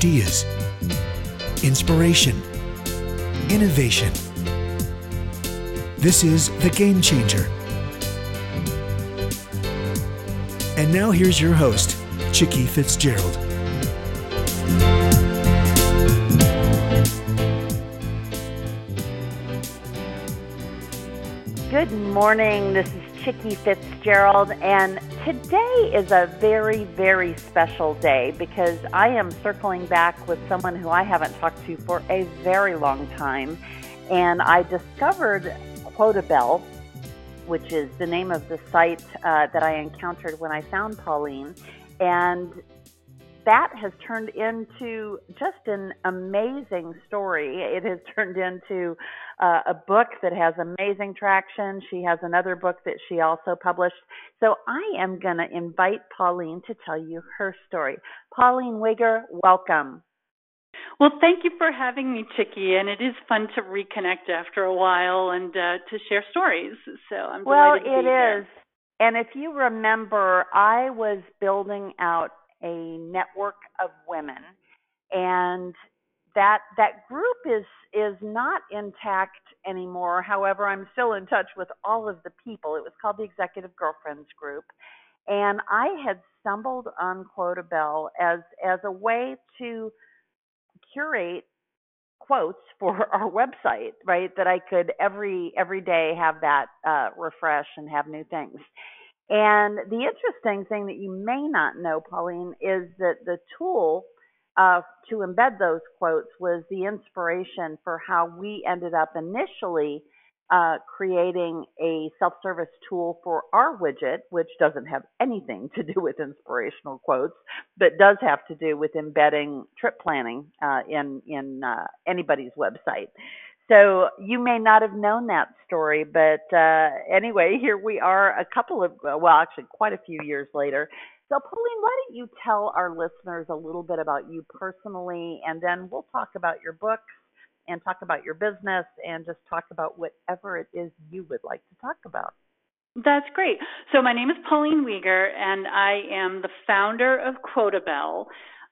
ideas, inspiration, innovation. This is The Game Changer. And now here's your host, Chicky Fitzgerald. Good morning. This is Chicky Fitzgerald, and today is a very, very special day because I am circling back with someone who I haven't talked to for a very long time. And I discovered Quotabelle, which is the name of the site uh, that I encountered when I found Pauline. And that has turned into just an amazing story. It has turned into uh, a book that has amazing traction. She has another book that she also published. So I am going to invite Pauline to tell you her story. Pauline Weger, welcome. Well, thank you for having me, Chicky, and it is fun to reconnect after a while and uh, to share stories. So I'm well, delighted to it be here. And if you remember, I was building out a network of women. And that that group is is not intact anymore. However i'm still in touch with all of the people. It was called the executive girlfriends group. And i had stumbled on quotabelle as as a way to curate quotes for our website right? That i could every every day have that uh, refresh and have new things and the interesting thing that you may not know, Pauline, is that the tool uh, to embed those quotes was the inspiration for how we ended up initially uh, creating a self service tool for our widget, which doesn't have anything to do with inspirational quotes, but does have to do with embedding trip planning uh, in, in uh, anybody's website. So you may not have known that story, but uh, anyway, here we are a couple of, well, actually, quite a few years later. So, Pauline, why don't you tell our listeners a little bit about you personally, and then we'll talk about your books and talk about your business and just talk about whatever it is you would like to talk about. That's great. So my name is Pauline Weger, and I am the founder of Quotabelle.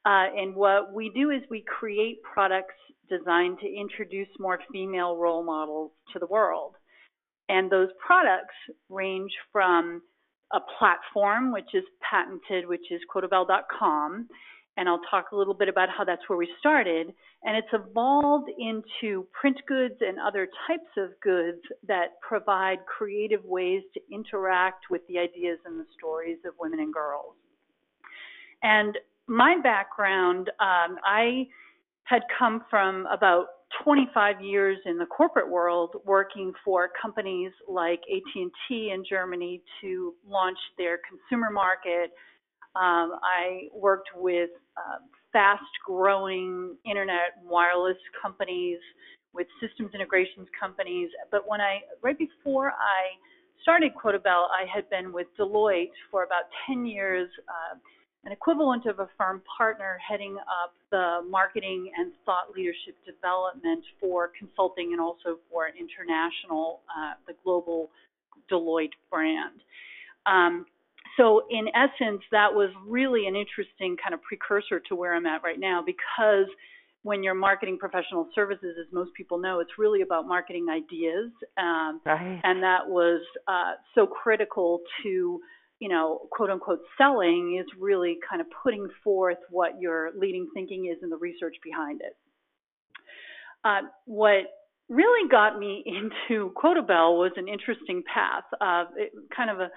Uh, and what we do is we create products designed to introduce more female role models to the world. And those products range from a platform, which is patented, which is quotabelle.com. And I'll talk a little bit about how that's where we started. And it's evolved into print goods and other types of goods that provide creative ways to interact with the ideas and the stories of women and girls. And my background, um, I had come from about 25 years in the corporate world working for companies like AT&T in Germany to launch their consumer market. Um, I worked with uh, fast-growing internet wireless companies, with systems integrations companies. But when I, right before I started Quotabelle, I had been with Deloitte for about 10 years. Uh, an equivalent of a firm partner heading up the marketing and thought leadership development for consulting and also for international, uh, the global Deloitte brand. Um, so, in essence, that was really an interesting kind of precursor to where I'm at right now because when you're marketing professional services, as most people know, it's really about marketing ideas. Um, right. And that was uh, so critical to you know, quote unquote selling is really kind of putting forth what your leading thinking is and the research behind it. Uh, what really got me into Quotabelle was an interesting path. Uh, it, kind of a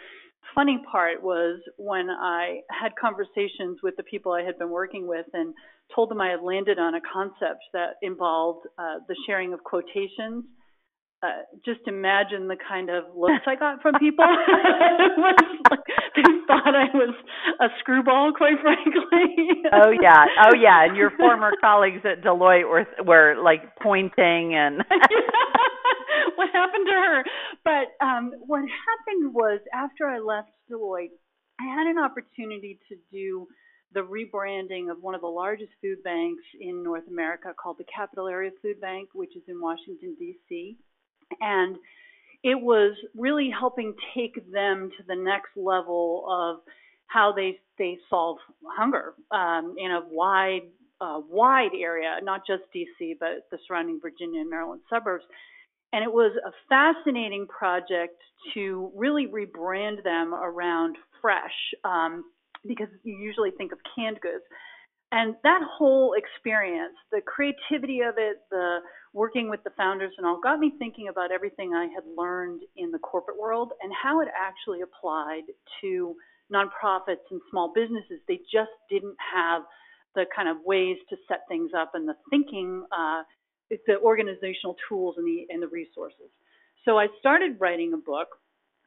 funny part was when I had conversations with the people I had been working with and told them I had landed on a concept that involved uh, the sharing of quotations uh, just imagine the kind of looks I got from people. like, they thought I was a screwball, quite frankly. oh yeah, oh yeah, and your former colleagues at Deloitte were were like pointing and. what happened to her? But um, what happened was after I left Deloitte, I had an opportunity to do the rebranding of one of the largest food banks in North America called the Capital Area Food Bank, which is in Washington, D.C. And it was really helping take them to the next level of how they they solve hunger um, in a wide uh, wide area, not just DC, but the surrounding Virginia and Maryland suburbs. And it was a fascinating project to really rebrand them around fresh, um, because you usually think of canned goods. And that whole experience, the creativity of it, the working with the founders and all, got me thinking about everything I had learned in the corporate world and how it actually applied to nonprofits and small businesses. They just didn't have the kind of ways to set things up and the thinking, uh, the organizational tools and the and the resources. So I started writing a book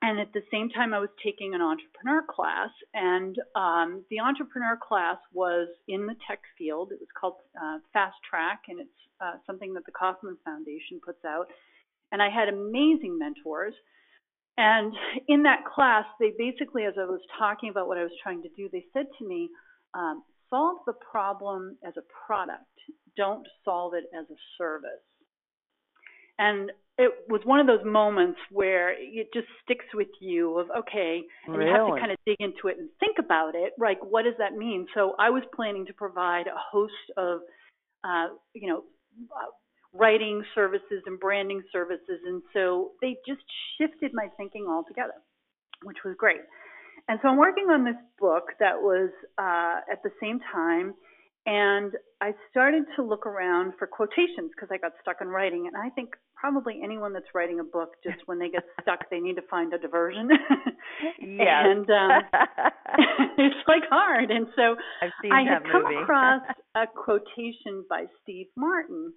and at the same time i was taking an entrepreneur class and um, the entrepreneur class was in the tech field. It was called uh, fast track and it's uh, something that the kauffman foundation puts out. And i had amazing mentors. And in that class they basically as i was talking about what i was trying to do they said to me um, solve the problem as a product. Don't solve it as a service. And it was one of those moments where it just sticks with you of okay and really? you have to kind of dig into it and think about it like what does that mean so i was planning to provide a host of uh, you know uh, writing services and branding services and so they just shifted my thinking altogether which was great and so i'm working on this book that was uh, at the same time and I started to look around for quotations because I got stuck in writing. And I think probably anyone that's writing a book, just when they get stuck, they need to find a diversion. yes. and um, it's like hard. And so I had come movie. across a quotation by Steve Martin.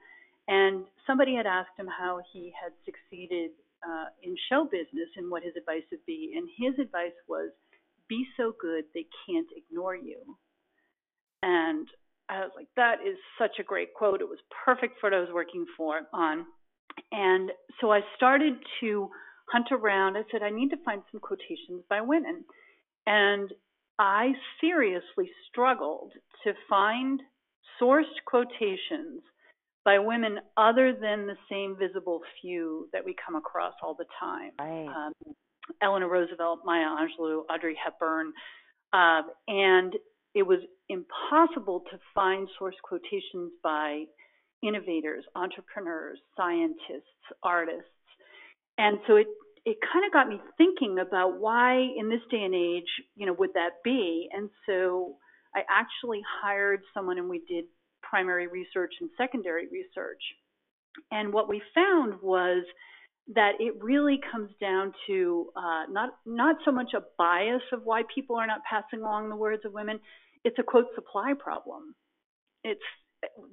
And somebody had asked him how he had succeeded uh, in show business and what his advice would be. And his advice was be so good they can't ignore you. And I was like, that is such a great quote. It was perfect for what I was working for on. And so I started to hunt around. I said, I need to find some quotations by women. And I seriously struggled to find sourced quotations by women other than the same visible few that we come across all the time. Right. Um, Eleanor Roosevelt, Maya Angelou, Audrey Hepburn. Uh, and it was impossible to find source quotations by innovators, entrepreneurs, scientists, artists. And so it it kind of got me thinking about why in this day and age, you know, would that be? And so I actually hired someone and we did primary research and secondary research. And what we found was that it really comes down to uh, not not so much a bias of why people are not passing along the words of women. It's a quote supply problem. It's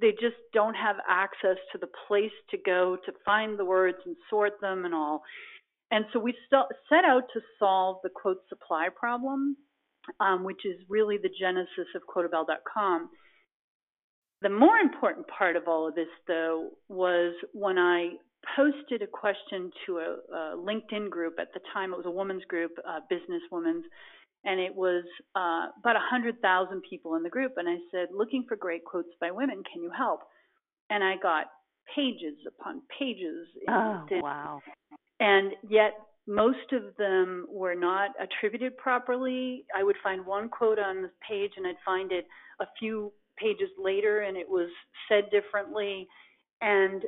they just don't have access to the place to go to find the words and sort them and all. And so we st- set out to solve the quote supply problem, um, which is really the genesis of Quotabelle.com. The more important part of all of this, though, was when I posted a question to a, a LinkedIn group. At the time, it was a women's group, uh, business women's, and it was uh, about 100,000 people in the group. And I said, looking for great quotes by women, can you help? And I got pages upon pages. Oh, LinkedIn. wow. And yet, most of them were not attributed properly. I would find one quote on the page, and I'd find it a few pages later, and it was said differently. And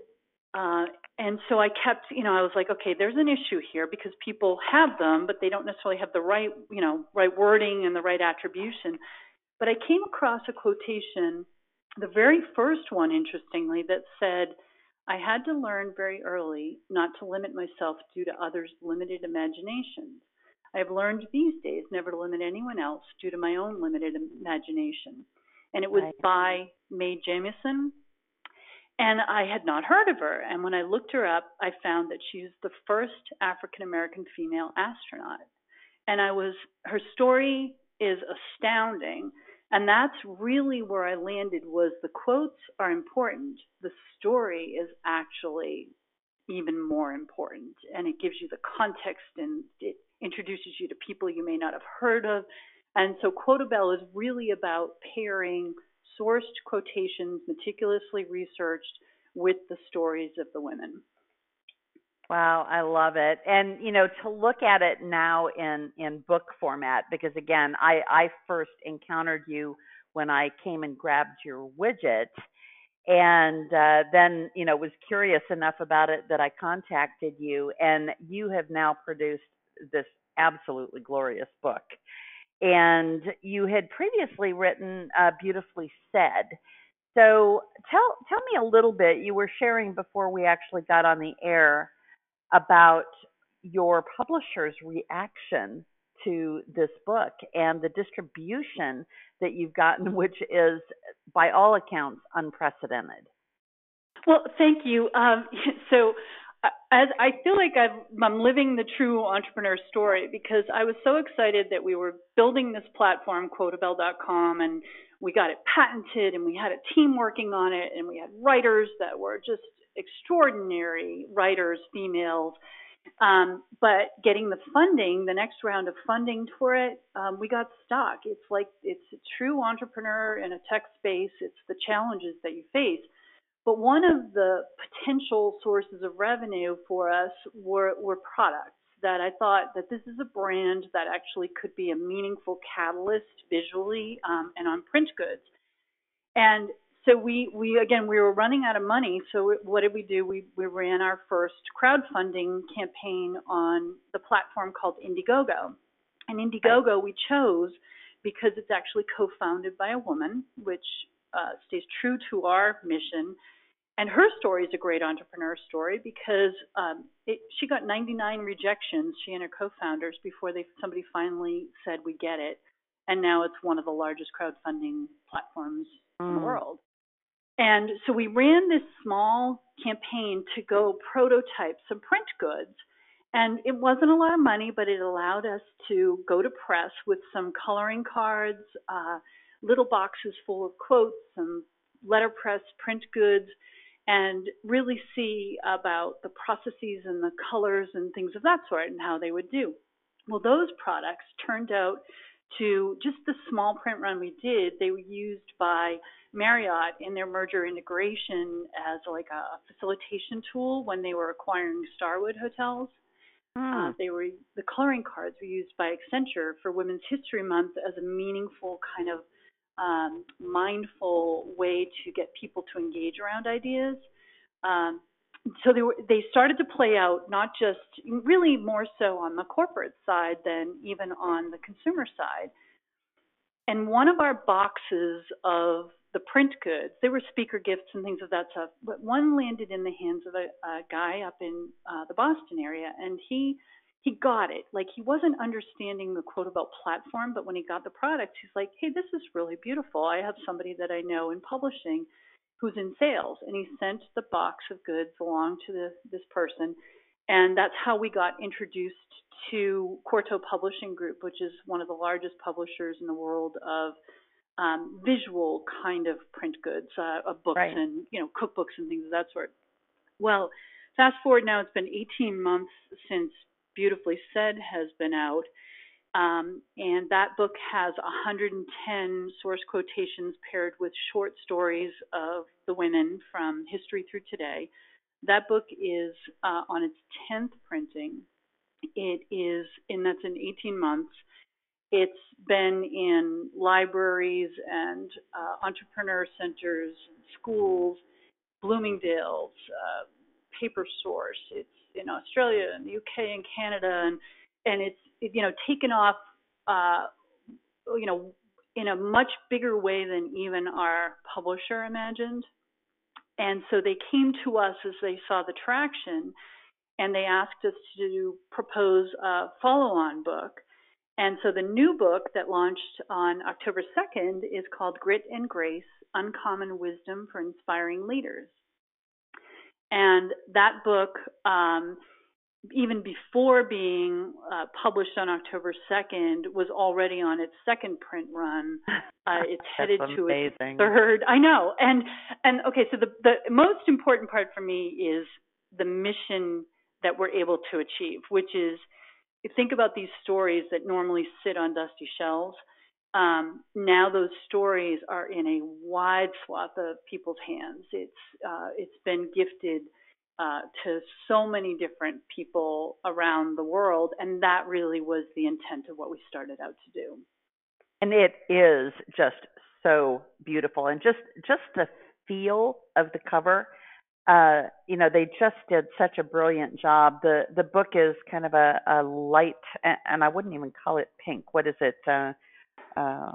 uh, and so I kept, you know, I was like, okay, there's an issue here because people have them, but they don't necessarily have the right, you know, right wording and the right attribution. But I came across a quotation, the very first one, interestingly, that said, I had to learn very early not to limit myself due to others' limited imaginations. I have learned these days never to limit anyone else due to my own limited imagination. And it was Right. by Mae Jemison, and I had not heard of her. And when I looked her up, I found that she's the first African American female astronaut. And I was, her story is astounding. And that's really where I landed was the quotes are important. The story is actually even more important. And it gives you the context and it introduces you to people you may not have heard of. And so Quotabelle is really about pairing sourced quotations, meticulously researched, with the stories of the women. Wow, I love it. And you know, to look at it now in in book format because again, I I first encountered you when I came and grabbed your widget and uh, then you know was curious enough about it that I contacted you, and you have now produced this absolutely glorious book. And you had previously written uh, "Beautifully Said." So tell tell me a little bit. You were sharing before we actually got on the air about your publisher's reaction to this book and the distribution that you've gotten, which is, by all accounts, unprecedented. Well, thank you. Um, so, as I feel like I've, I'm living the true entrepreneur story because I was so excited that we were building this platform, Quotabelle.com, and we got it patented, and we had a team working on it, and we had writers that were just extraordinary writers, females um, but getting the funding, the next round of funding for it, um, we got stuck. It's like it's a true entrepreneur in a tech space. It's the challenges that you face. But one of the potential sources of revenue for us were, were products that I thought that this is a brand that actually could be a meaningful catalyst visually um, and on print goods. And so we we again we were running out of money. So what did we do? We we ran our first crowdfunding campaign on the platform called Indiegogo, and Indiegogo we chose because it's actually co-founded by a woman, which uh, stays true to our mission. And her story is a great entrepreneur story because um, it, she got 99 rejections, she and her co-founders, before they somebody finally said we get it, and now it's one of the largest crowdfunding platforms mm. in the mm. world. And so we ran this small campaign to go prototype some print goods. And it wasn't a lot of money, but it allowed us to go to press with some coloring cards, uh, little boxes full of quotes, some letterpress print goods, and really see about the processes and the colors and things of that sort and how they would do. Well, those products turned out to just the small print run we did, they were used by Marriott in their merger integration as like a facilitation tool when they were acquiring Starwood hotels. Mm. Uh, they were the coloring cards were used by Accenture for Women's History Month as a meaningful kind of um, mindful way to get people to engage around ideas. Um, so they were, they started to play out not just really more so on the corporate side than even on the consumer side. And one of our boxes of the print goods, there were speaker gifts and things of that stuff, but one landed in the hands of a, a guy up in uh, the Boston area, and he he got it. Like he wasn't understanding the quote about platform, but when he got the product, he's like, "Hey, this is really beautiful. I have somebody that I know in publishing." who's in sales, and he sent the box of goods along to the, this person, and that's how we got introduced to Quarto Publishing Group, which is one of the largest publishers in the world of um, visual kind of print goods, uh, of books right. and you know cookbooks and things of that sort. Well, fast forward now, it's been 18 months since Beautifully Said has been out, um, and that book has 110 source quotations paired with short stories of the women from history through today. That book is uh, on its 10th printing. It is, and that's in 18 months. It's been in libraries and uh, entrepreneur centers, schools, Bloomingdale's, uh, Paper Source. It's in Australia and the UK and Canada, and and it's you know taken off uh, you know in a much bigger way than even our publisher imagined. And so they came to us as they saw the traction and they asked us to propose a follow on book. And so the new book that launched on October 2nd is called Grit and Grace Uncommon Wisdom for Inspiring Leaders. And that book um, even before being uh, published on October 2nd, was already on its second print run. Uh, it's headed to its third. I know, and and okay, so the the most important part for me is the mission that we're able to achieve, which is think about these stories that normally sit on dusty shelves. Um, now those stories are in a wide swath of people's hands. It's uh, it's been gifted uh, to so many different people around the world, and that really was the intent of what we started out to do. And it is just so beautiful, and just just the feel of the cover. Uh, you know, they just did such a brilliant job. The the book is kind of a, a light, and I wouldn't even call it pink. What is it? Uh, uh,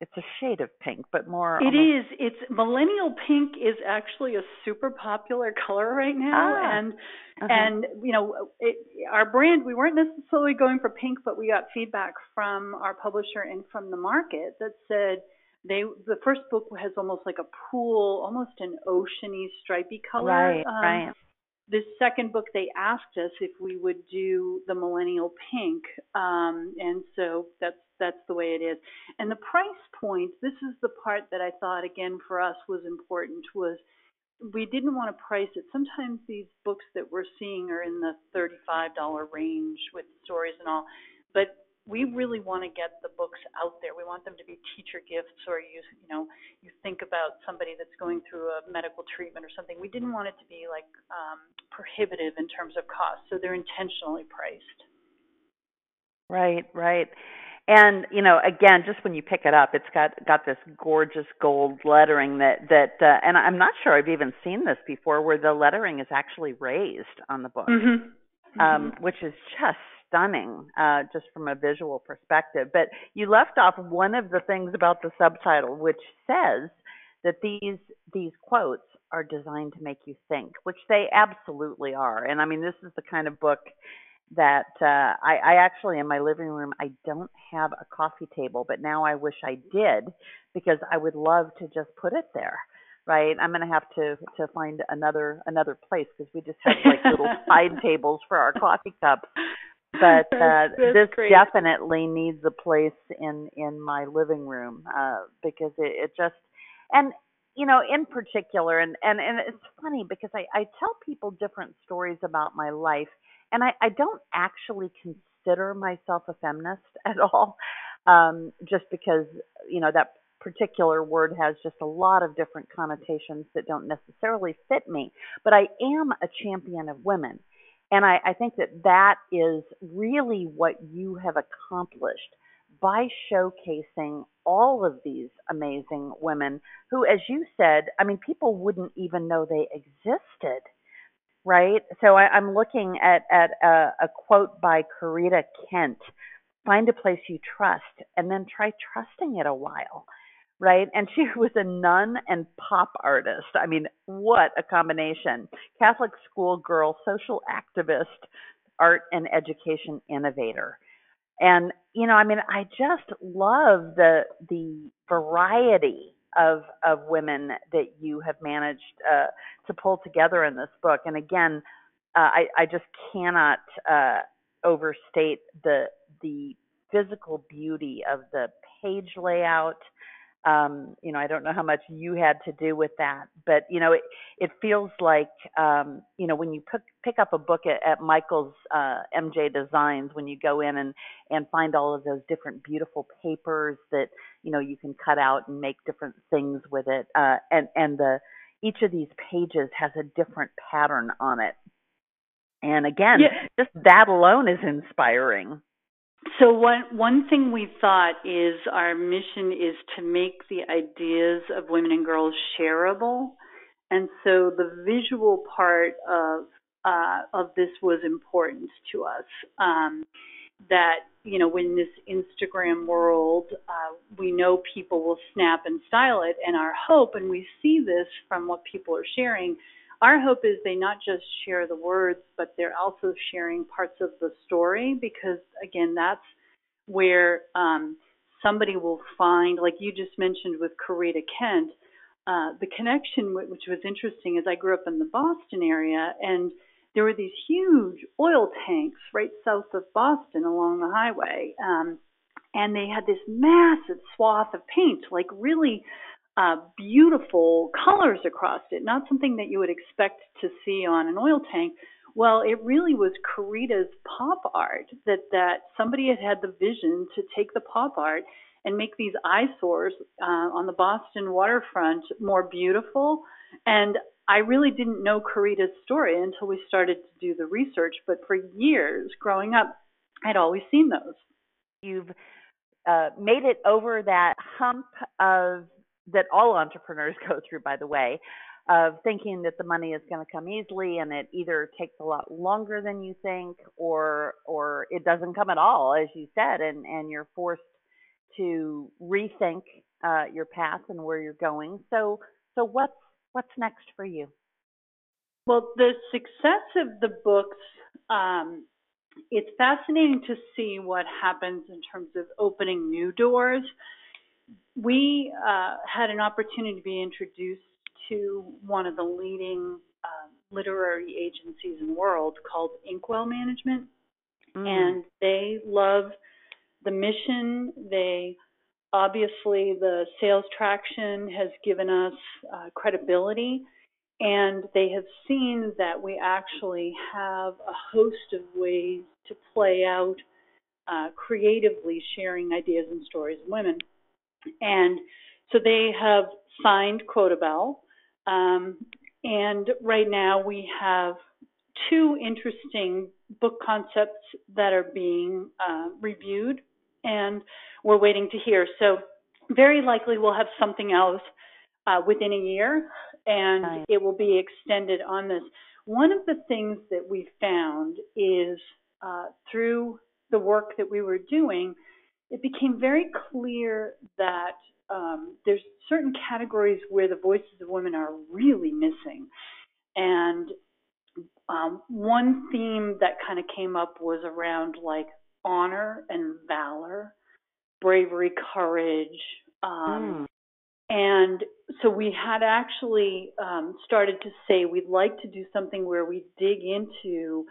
it's a shade of pink, but more. It almost... is. It's millennial pink is actually a super popular color right now, ah. and uh-huh. and you know, it, our brand. We weren't necessarily going for pink, but we got feedback from our publisher and from the market that said they the first book has almost like a pool, almost an oceany stripy color. Right, um, right. This second book, they asked us if we would do the millennial pink, um, and so that's that's the way it is. And the price point, this is the part that I thought again for us was important was we didn't want to price it. Sometimes these books that we're seeing are in the $35 range with stories and all, but we really want to get the books out there. We want them to be teacher gifts, or you you know you think about somebody that's going through a medical treatment or something. We didn't want it to be like um, prohibitive in terms of cost, so they're intentionally priced. Right, right. And you know, again, just when you pick it up, it's got got this gorgeous gold lettering that that, uh, and I'm not sure I've even seen this before, where the lettering is actually raised on the book, mm-hmm. Um, mm-hmm. which is just stunning uh, just from a visual perspective. But you left off one of the things about the subtitle, which says that these these quotes are designed to make you think, which they absolutely are. And I mean, this is the kind of book that uh, I, I actually in my living room I don't have a coffee table, but now I wish I did because I would love to just put it there right? I'm gonna have to to find another another place because we just have like little side tables for our coffee cups but uh, this great. definitely needs a place in in my living room uh, because it, it just and you know in particular and and and it's funny because I I tell people different stories about my life and I I don't actually consider myself a feminist at all um just because you know that particular word has just a lot of different connotations that don't necessarily fit me but I am a champion of women and I, I think that that is really what you have accomplished by showcasing all of these amazing women who, as you said, I mean, people wouldn't even know they existed, right? So I, I'm looking at, at a, a quote by Corita Kent find a place you trust and then try trusting it a while right? And she was a nun and pop artist. I mean, what a combination. Catholic schoolgirl, social activist, art and education innovator. And you know, I mean, I just love the the variety of of women that you have managed uh, to pull together in this book. And again, uh, I I just cannot uh, overstate the the physical beauty of the page layout, um, you know, I don't know how much you had to do with that, but you know, it it feels like um, you know when you pick pick up a book at, at Michael's uh, MJ Designs, when you go in and and find all of those different beautiful papers that you know you can cut out and make different things with it, uh, and and the each of these pages has a different pattern on it, and again, yeah. just that alone is inspiring. So one one thing we thought is our mission is to make the ideas of women and girls shareable, and so the visual part of uh, of this was important to us. Um, that you know, in this Instagram world, uh, we know people will snap and style it, and our hope, and we see this from what people are sharing, our hope is they not just share the words, but they're also sharing parts of the story because, again, that's where um, somebody will find, like you just mentioned with Corita Kent, uh, the connection, which was interesting, is I grew up in the Boston area, and there were these huge oil tanks right south of Boston along the highway. Um, and they had this massive swath of paint, like really uh, beautiful colors across it, not something that you would expect to see on an oil tank. Well, it really was Corita's pop art that that somebody had had the vision to take the pop art and make these eyesores uh, on the Boston waterfront more beautiful. And I really didn't know Corita's story until we started to do the research. But for years growing up, I'd always seen those. You've uh, made it over that hump of that all entrepreneurs go through, by the way, of thinking that the money is going to come easily and it either takes a lot longer than you think or or it doesn't come at all, as you said, and and you're forced to rethink uh, your path and where you're going. So so what's what's next for you? Well, the success of the books, um, it's fascinating to see what happens in terms of opening new doors. We uh, had an opportunity to be introduced to one of the leading uh, literary agencies in the world called Inkwell Management, mm. and they love the mission. They obviously the sales traction has given us uh, credibility and they have seen that we actually have a host of ways to play out uh, creatively sharing ideas and stories of women. And so they have signed Quotabelle. Um, and right now we have two interesting book concepts that are being uh, reviewed, and we're waiting to hear. So, very likely we'll have something else uh, within a year and nice. it will be extended on this. One of the things that we found is uh, through the work that we were doing, it became very clear that um, there's certain categories where the voices of women are really missing. And um, one theme that kind of came up was around like honor and valor, bravery, courage, um, mm. And so we had actually um, started to say we'd like to do something where we dig into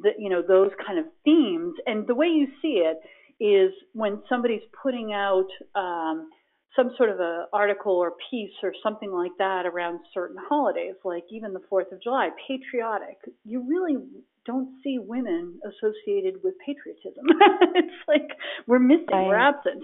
the, you know, those kind of themes. And the way you see it is when somebody's putting out um, some sort of a article or piece or something like that around certain holidays, like even the Fourth of July, patriotic. You really don't see women associated with patriotism. it's like we're missing, right. we're absent.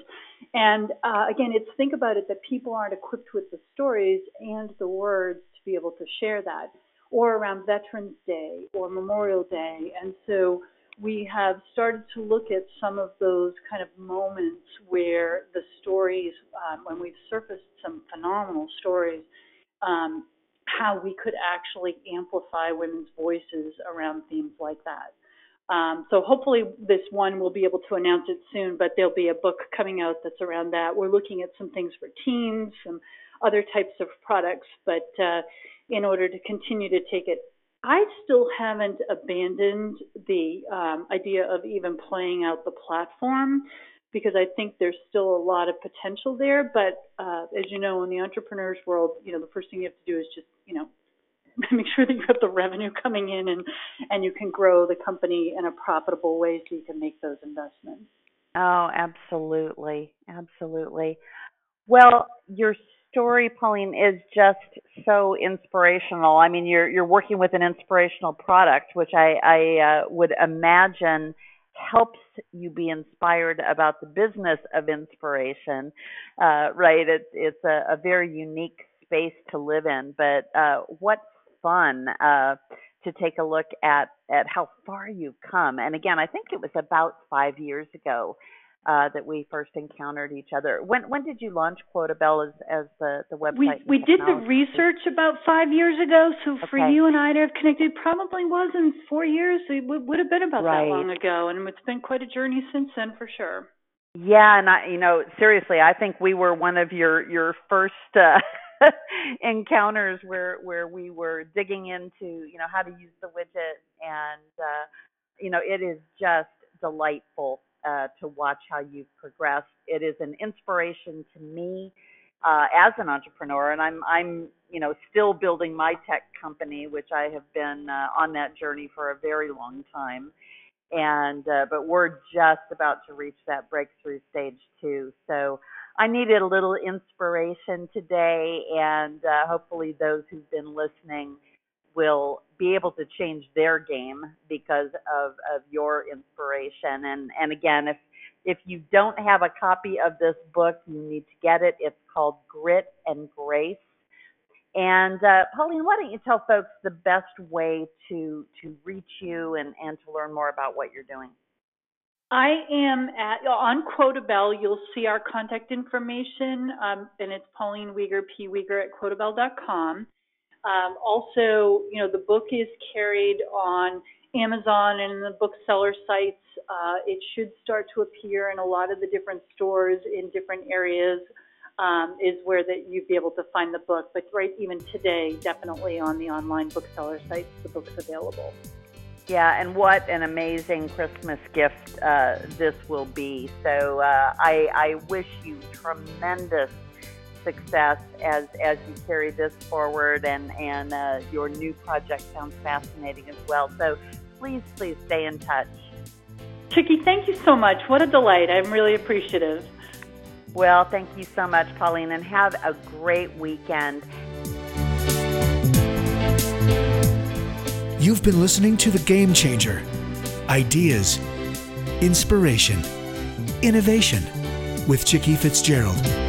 And uh, again, it's think about it that people aren't equipped with the stories and the words to be able to share that, or around Veterans Day or Memorial Day. And so we have started to look at some of those kind of moments where the stories, um, when we've surfaced some phenomenal stories, um, how we could actually amplify women's voices around themes like that. Um, so hopefully this one we'll be able to announce it soon, but there'll be a book coming out that's around that. We're looking at some things for teens, some other types of products, but uh, in order to continue to take it, I still haven't abandoned the um, idea of even playing out the platform because I think there's still a lot of potential there. But uh, as you know, in the entrepreneurs world, you know, the first thing you have to do is just, you know, make sure that you have the revenue coming in and and you can grow the company in a profitable way so you can make those investments. Oh, absolutely. Absolutely. Well, your story, Pauline, is just so inspirational. I mean, you're you're working with an inspirational product, which I, I uh, would imagine helps you be inspired about the business of inspiration. Uh, right? It's it's a, a very unique space to live in. But uh, what fun uh, to take a look at at how far you've come. And again, I think it was about five years ago uh, that we first encountered each other. When when did you launch Quotabelle as as the the website? We we did the research about five years ago. So okay. for you and I to have connected, probably wasn't four years. It would, would have been about right. that long ago, and it's been quite a journey since then for sure. Yeah, and I, you know, seriously, I think we were one of your your first uh, encounters where where we were digging into, you know, how to use the widget, and uh, you know, it is just delightful uh, to watch how you've progressed. It is an inspiration to me uh, as an entrepreneur, and I'm I'm you know still building my tech company, which I have been uh, on that journey for a very long time. And uh, but we're just about to reach that breakthrough stage too. So I needed a little inspiration today, and uh, hopefully those who've been listening will be able to change their game because of, of your inspiration. And, and again, if, if you don't have a copy of this book, you need to get it. It's called Grit and Grace. And uh, Pauline, why don't you tell folks the best way to to reach you and, and to learn more about what you're doing? I am at on Quotabelle. You'll see our contact information, um, and it's Pauline Weger, P at quotabelle.com. Um, also, you know, the book is carried on Amazon and the bookseller sites. Uh, it should start to appear in a lot of the different stores in different areas. Um, is where that you'd be able to find the book. But right, even today, definitely on the online bookseller sites, the book's available. Yeah, and what an amazing Christmas gift uh, this will be. So uh, I, I wish you tremendous success as as you carry this forward, and and uh, your new project sounds fascinating as well. So please, please stay in touch. Chicky, thank you so much. What a delight. I'm really appreciative. Well, thank you so much, Pauline, and have a great weekend. You've been listening to The Game Changer Ideas, Inspiration, Innovation with Chicky Fitzgerald.